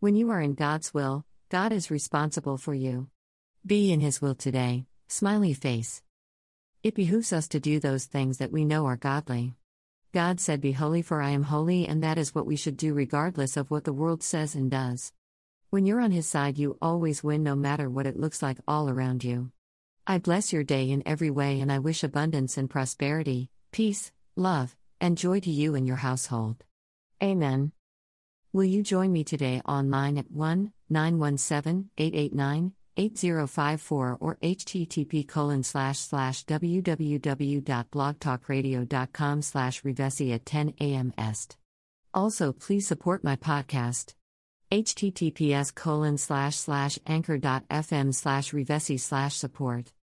When you are in God's will, God is responsible for you. Be in His will today, smiley face. It behooves us to do those things that we know are godly. God said, Be holy, for I am holy, and that is what we should do regardless of what the world says and does. When you're on His side, you always win no matter what it looks like all around you. I bless your day in every way and I wish abundance and prosperity, peace, love, and joy to you and your household. Amen. Will you join me today online at 1 917 889 8054 or http colon slash slash www.blogtalkradio.com slash revesi at 10 a.m. est. Also, please support my podcast. https colon slash slash anchor.fm slash revesi slash support.